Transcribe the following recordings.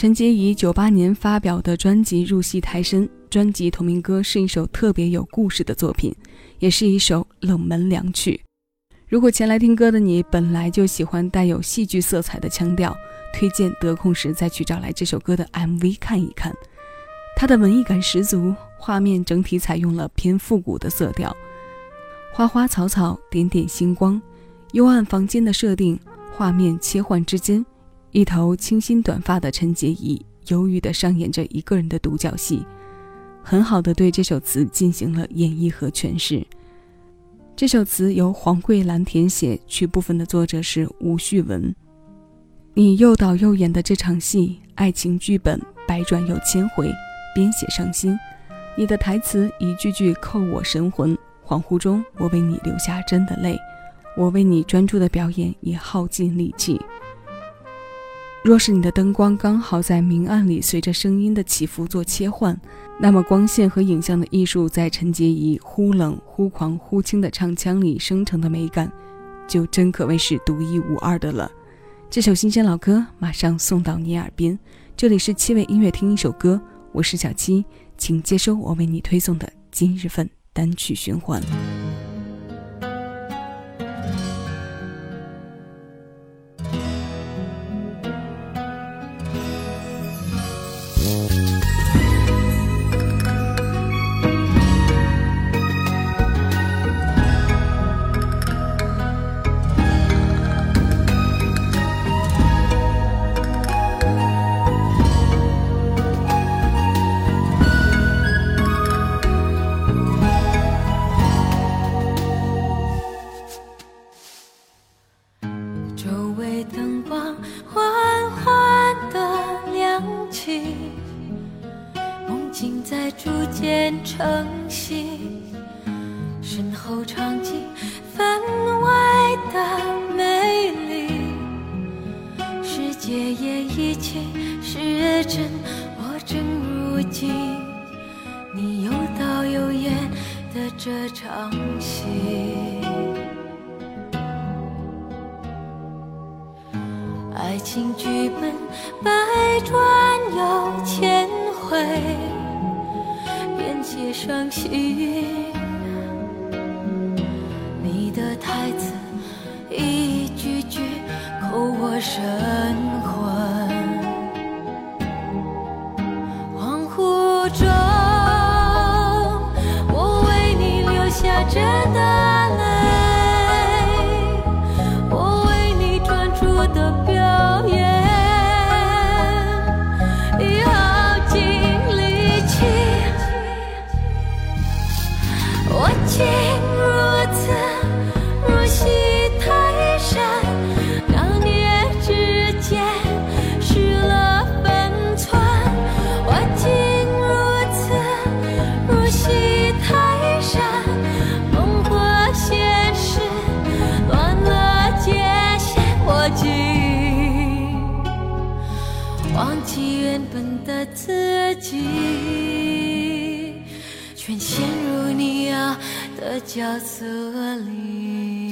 陈洁仪九八年发表的专辑《入戏太深》，专辑同名歌是一首特别有故事的作品，也是一首冷门良曲。如果前来听歌的你本来就喜欢带有戏剧色彩的腔调，推荐得空时再去找来这首歌的 MV 看一看。它的文艺感十足，画面整体采用了偏复古的色调，花花草草，点点星光，幽暗房间的设定，画面切换之间。一头清新短发的陈洁仪，忧郁地上演着一个人的独角戏，很好的对这首词进行了演绎和诠释。这首词由黄桂兰填写，曲部分的作者是吴旭文。你又导又演的这场戏，爱情剧本百转又千回，编写上心。你的台词一句句扣我神魂，恍惚中我为你流下真的泪，我为你专注的表演也耗尽力气。若是你的灯光刚好在明暗里随着声音的起伏做切换，那么光线和影像的艺术在陈洁仪忽冷忽狂忽轻的唱腔里生成的美感，就真可谓是独一无二的了。这首新鲜老歌马上送到你耳边，这里是七味音乐听一首歌，我是小七，请接收我为你推送的今日份单曲循环。周围灯光缓缓的亮起，梦境在逐渐成型，身后场景分外的美丽，世界也一起失真，我正如今，你有导有演的这场戏。爱情剧本百转又千回。写伤心，自己全陷入你要的角色里。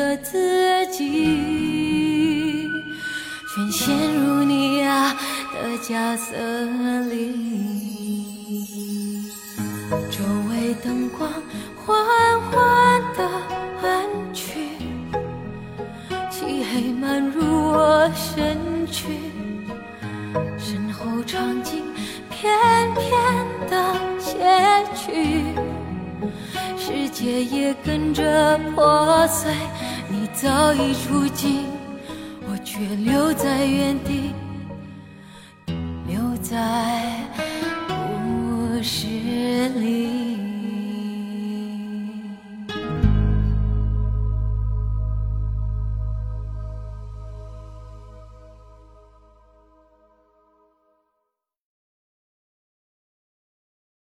的自己，全陷入你啊的角色里。周围灯光缓缓的暗去，漆黑漫入我身躯，身后场景片片的谢去。世界也跟着破碎。早已出尽，我却留在原地，留在。